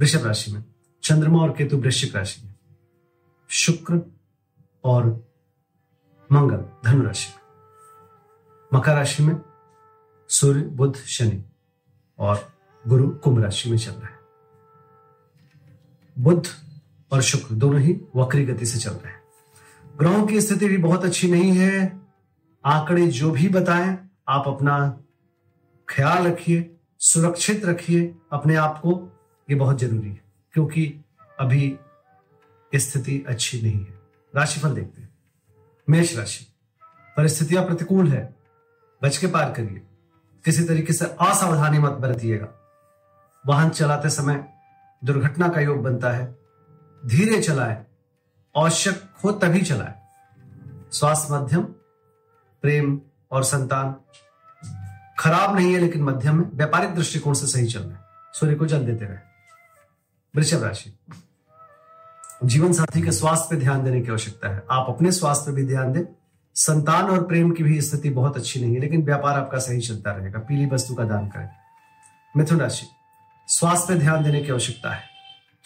वृषभ राशि में, चंद्रमा और केतु वृश्चिक राशि में, शुक्र और मंगल धनु राशि में। मकर राशि में सूर्य, बुध, शनि और गुरु कुंभ राशि में चल रहे हैं। बुध और शुक्र दोनों ही वक्री गति से चल रहे हैं। ग्रहों की स्थिति भी बहुत अच्छी नहीं है। आंकड़े जो भी बताएँ, आप अपना ख्याल रखिए, सुरक्षित रखिए, अपने आप को ये बहुत ज़रूरी है, क्योंकि अभी स्थिति अच्छी नहीं है। राशिफल देखते हैं। मेष राशि, परिस्थितियाँ प्रतिकूल है, बच के पार करिए। किसी तरीके से असावधानी मत बरतिएगा। वाहन चलाते समय दुर्घटना का योग बनता है। धीरे चलाए, आवश्यक हो तभी चलाए। स्वास्थ्य मध्यम, प्रेम और संतान खराब नहीं है, लेकिन मध्यम में व्यापारिक दृष्टिकोण से सही चल रहे हैं। सूर्य को जल देते रहे। वृषभ राशि। जीवन साथी के स्वास्थ्य पे ध्यान देने की आवश्यकता है। आप अपने स्वास्थ्य पे भी ध्यान दें। संतान और प्रेम की भी स्थिति बहुत अच्छी नहीं है, लेकिन व्यापार आपका सही चलता रहेगा। पीली वस्तु का दान करें। मिथुन राशि। स्वास्थ्य पे ध्यान देने की आवश्यकता है।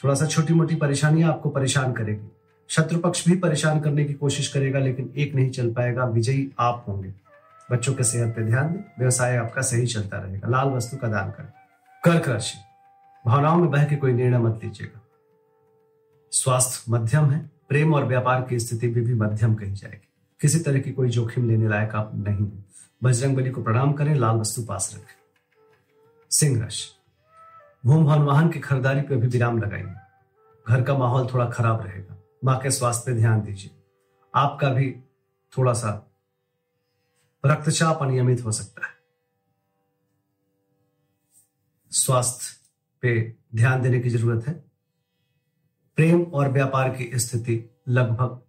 थोड़ा सा छोटी मोटी परेशानियाँ आपको परेशान करेगी। शत्रु पक्ष भी परेशान करने की कोशिश करेगा, लेकिन एक नहीं चल पाएगा। विजयी आप होंगे। बच्चों के सेहत पे ध्यान दें। व्यवसाय आपका सही चलता रहेगा। लाल वस्तु का दान करें। कर्क राशि। भावनाओं में बह के कोई निर्णय मत लीजिएगा। स्वास्थ्य मध्यम है प्रेम और व्यापार की स्थिति भी, भी मध्यम कही जाएगी। किसी तरह की कोई जोखिम लेने लायक आप नहीं है। बजरंग बली को प्रणाम करें लाल वस्तु पास रखें। सिंह राशि। भूम भवन वाहन की खरीदारी पर भी विराम लगाइए। घर का माहौल थोड़ा खराब रहेगा। माँ के स्वास्थ्य पर ध्यान दीजिए। आपका भी थोड़ा सा रक्तचाप अनियमित हो सकता है। स्वास्थ्य पे ध्यान देने की ज़रूरत है। प्रेम और व्यापार की स्थिति लगभग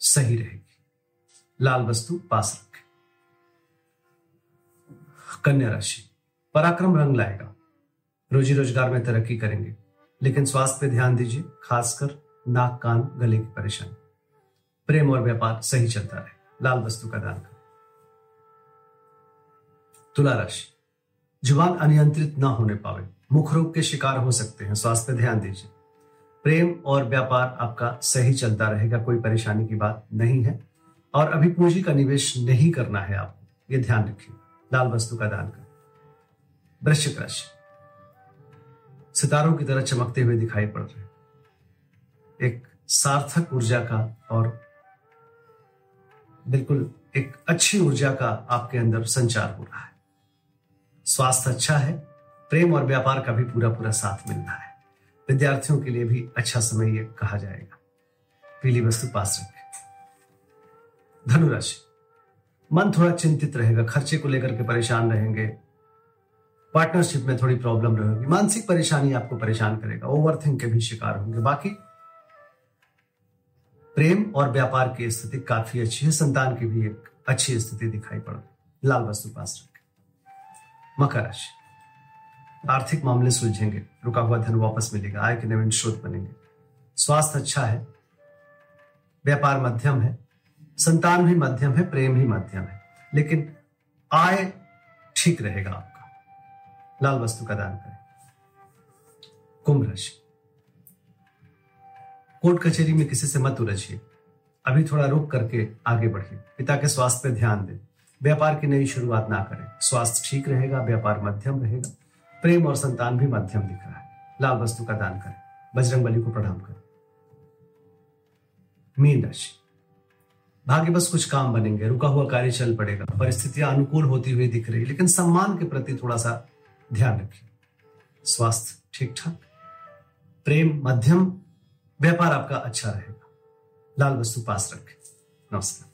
सही रहेगी। लाल वस्तु पास रखें। कन्या राशि, पराक्रम रंग लाएगा। रोजी रोज़गार में तरक्की करेंगे, लेकिन स्वास्थ्य पे ध्यान दीजिए, खासकर नाक, कान, गले की परेशानी। प्रेम और व्यापार सही चलता रहे। लाल वस्तु का दान करें। तुला राशि ज़ुबान अनियंत्रित ना होने पावे। मुख रोग के शिकार हो सकते हैं। स्वास्थ्य पे ध्यान दीजिए। प्रेम और व्यापार आपका सही चलता रहेगा। कोई परेशानी की बात नहीं है। और अभी पूंजी का निवेश नहीं करना है आपको। ये ध्यान रखिए। लाल वस्तु का दान करें। वृश्चिक राशि। सितारों की तरह चमकते हुए दिखाई पड़ रहे एक सार्थक ऊर्जा का और बिल्कुल एक अच्छी ऊर्जा का आपके अंदर संचार हो रहा है। स्वास्थ्य अच्छा है, प्रेम और व्यापार का भी पूरा पूरा साथ मिल रहा है। विद्यार्थियों के लिए भी अच्छा समय ये कहा जाएगा। पीली वस्तु पास रखें। धनुराशि। मन थोड़ा चिंतित रहेगा, खर्चे को लेकर के परेशान रहेंगे। पार्टनरशिप में थोड़ी प्रॉब्लम रहेगी। मानसिक परेशानी आपको परेशान करेगा। ओवर थिंक के भी शिकार होंगे। बाकी प्रेम और व्यापार की स्थिति काफ़ी अच्छी है। संतान की भी एक अच्छी स्थिति दिखाई पड़ रही लाल वस्तु पास रखें। मकर राशि आर्थिक मामले सुलझेंगे। रुका हुआ धन वापस मिलेगा, आय के नवीन स्रोत बनेंगे। स्वास्थ्य अच्छा है, व्यापार मध्यम है, संतान भी मध्यम है, प्रेम भी मध्यम है, लेकिन आय ठीक रहेगा आपका। लाल वस्तु का दान करें। कुंभ राशि। कोर्ट कचहरी में किसी से मत उलझिए। अभी थोड़ा रुक करके आगे बढ़िए। पिता के स्वास्थ्य पर ध्यान दें। व्यापार की नई शुरुआत ना करें। स्वास्थ्य ठीक रहेगा, व्यापार मध्यम रहेगा। प्रेम और संतान भी मध्यम दिख रहा है। लाल वस्तु का दान करें, बजरंग बली को प्रणाम करें। मीन राशि। भाग्य बस कुछ काम बनेंगे, रुका हुआ कार्य चल पड़ेगा, परिस्थितियाँ अनुकूल होती हुई दिख रही, लेकिन सम्मान के प्रति थोड़ा सा ध्यान रखिए। स्वास्थ्य ठीक ठाक प्रेम मध्यम, व्यापार आपका अच्छा रहेगा। लाल वस्तु पास रखें। नमस्कार।